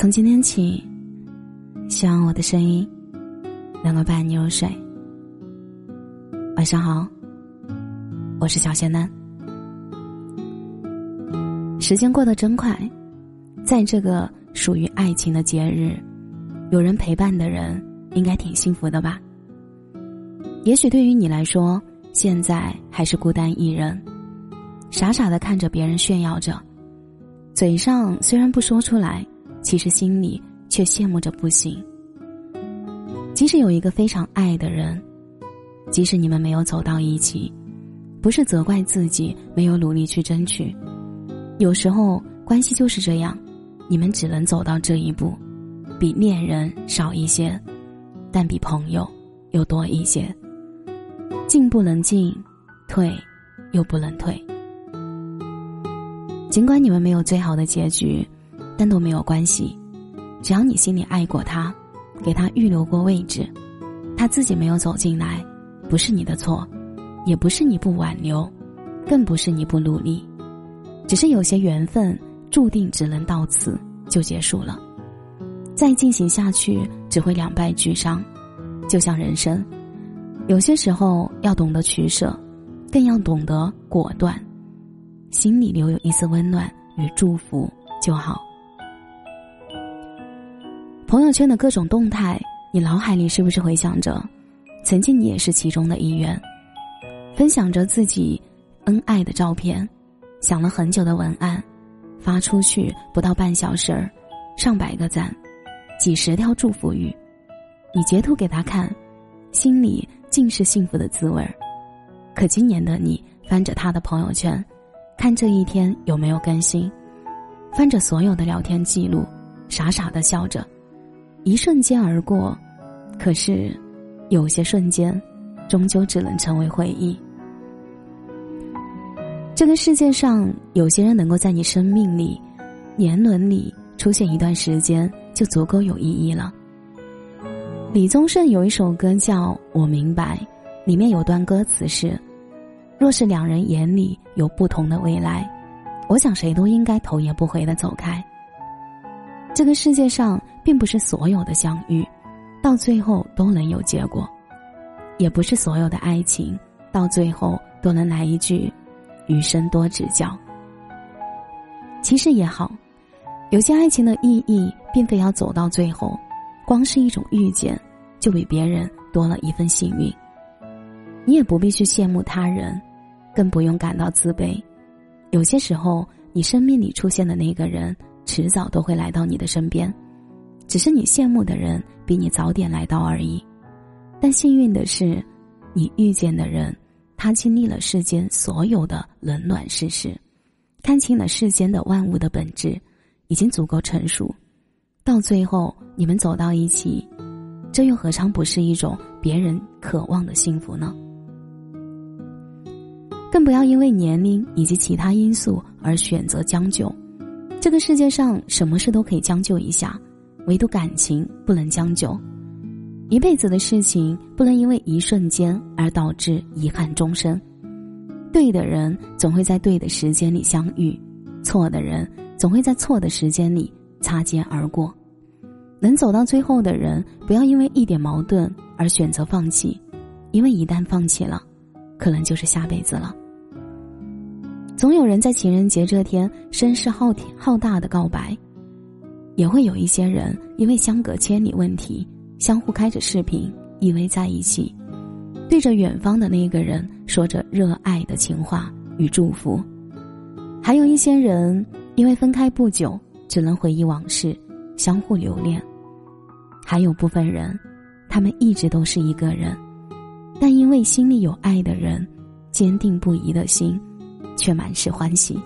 从今天起，希望我的声音能够伴你入睡。晚上好，我是小仙男。时间过得真快，在这个属于爱情的节日，有人陪伴的人应该挺幸福的吧？也许对于你来说，现在还是孤单一人，傻傻的看着别人炫耀着，嘴上虽然不说出来。其实心里却羡慕着不行。即使有一个非常爱的人，即使你们没有走到一起，不是责怪自己没有努力去争取。有时候关系就是这样，你们只能走到这一步，比恋人少一些，但比朋友又多一些。进不能进，退又不能退。尽管你们没有最好的结局。但都没有关系，只要你心里爱过他，给他预留过位置，他自己没有走进来，不是你的错，也不是你不挽留，更不是你不努力，只是有些缘分注定只能到此就结束了，再进行下去只会两败俱伤。就像人生，有些时候要懂得取舍，更要懂得果断，心里留有一丝温暖与祝福就好。朋友圈的各种动态，你脑海里是不是回想着，曾经你也是其中的一员，分享着自己恩爱的照片，想了很久的文案，发出去不到半小时儿，上百个赞，几十条祝福语，你截图给他看，心里尽是幸福的滋味儿。可今年的你翻着他的朋友圈，看这一天有没有更新，翻着所有的聊天记录，傻傻的笑着。一瞬间而过，可是，有些瞬间，终究只能成为回忆。这个世界上，有些人能够在你生命里、年轮里出现一段时间，就足够有意义了。李宗盛有一首歌叫《我明白》，里面有段歌词是：“若是两人眼里有不同的未来，我想谁都应该头也不回的走开。”这个世界上。并不是所有的相遇，到最后都能有结果，也不是所有的爱情到最后都能来一句“余生多指教”。其实也好，有些爱情的意义并非要走到最后，光是一种遇见，就比别人多了一份幸运。你也不必去羡慕他人，更不用感到自卑。有些时候，你生命里出现的那个人，迟早都会来到你的身边。只是你羡慕的人比你早点来到而已，但幸运的是，你遇见的人，他经历了世间所有的冷暖世事，看清了世间的万物的本质，已经足够成熟。到最后你们走到一起，这又何尝不是一种别人渴望的幸福呢？更不要因为年龄以及其他因素而选择将就。这个世界上什么事都可以将就一下。唯独感情不能将就，一辈子的事情不能因为一瞬间而导致遗憾终生。对的人总会在对的时间里相遇，错的人总会在错的时间里擦肩而过。能走到最后的人，不要因为一点矛盾而选择放弃，因为一旦放弃了，可能就是下辈子了。总有人在情人节这天声势浩天浩大的告白。也会有一些人因为相隔千里问题，相互开着视频依偎在一起，对着远方的那个人说着热爱的情话与祝福；还有一些人因为分开不久，只能回忆往事，相互留恋；还有部分人，他们一直都是一个人，但因为心里有爱的人，坚定不移的心，却满是欢喜。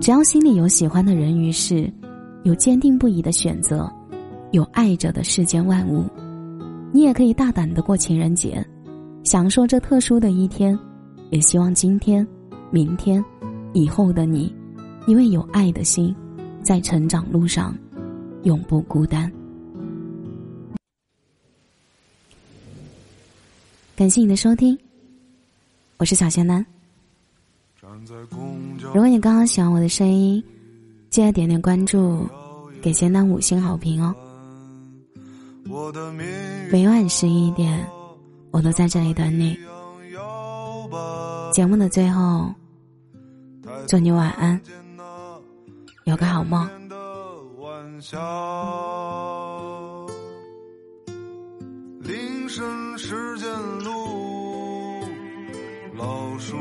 只要心里有喜欢的人与事，有坚定不移的选择，有爱着的世间万物，你也可以大胆的过情人节，享受这特殊的一天。也希望今天、明天、以后的你，因为有爱的心，在成长路上永不孤单。感谢你的收听，我是小仙男。如果你刚刚喜欢我的声音，记得点点关注，给仙丹五星好评哦。每晚十一点，我都在这里等你。节目的最后，祝你晚安，有个好梦。铃声时见鹿，老树。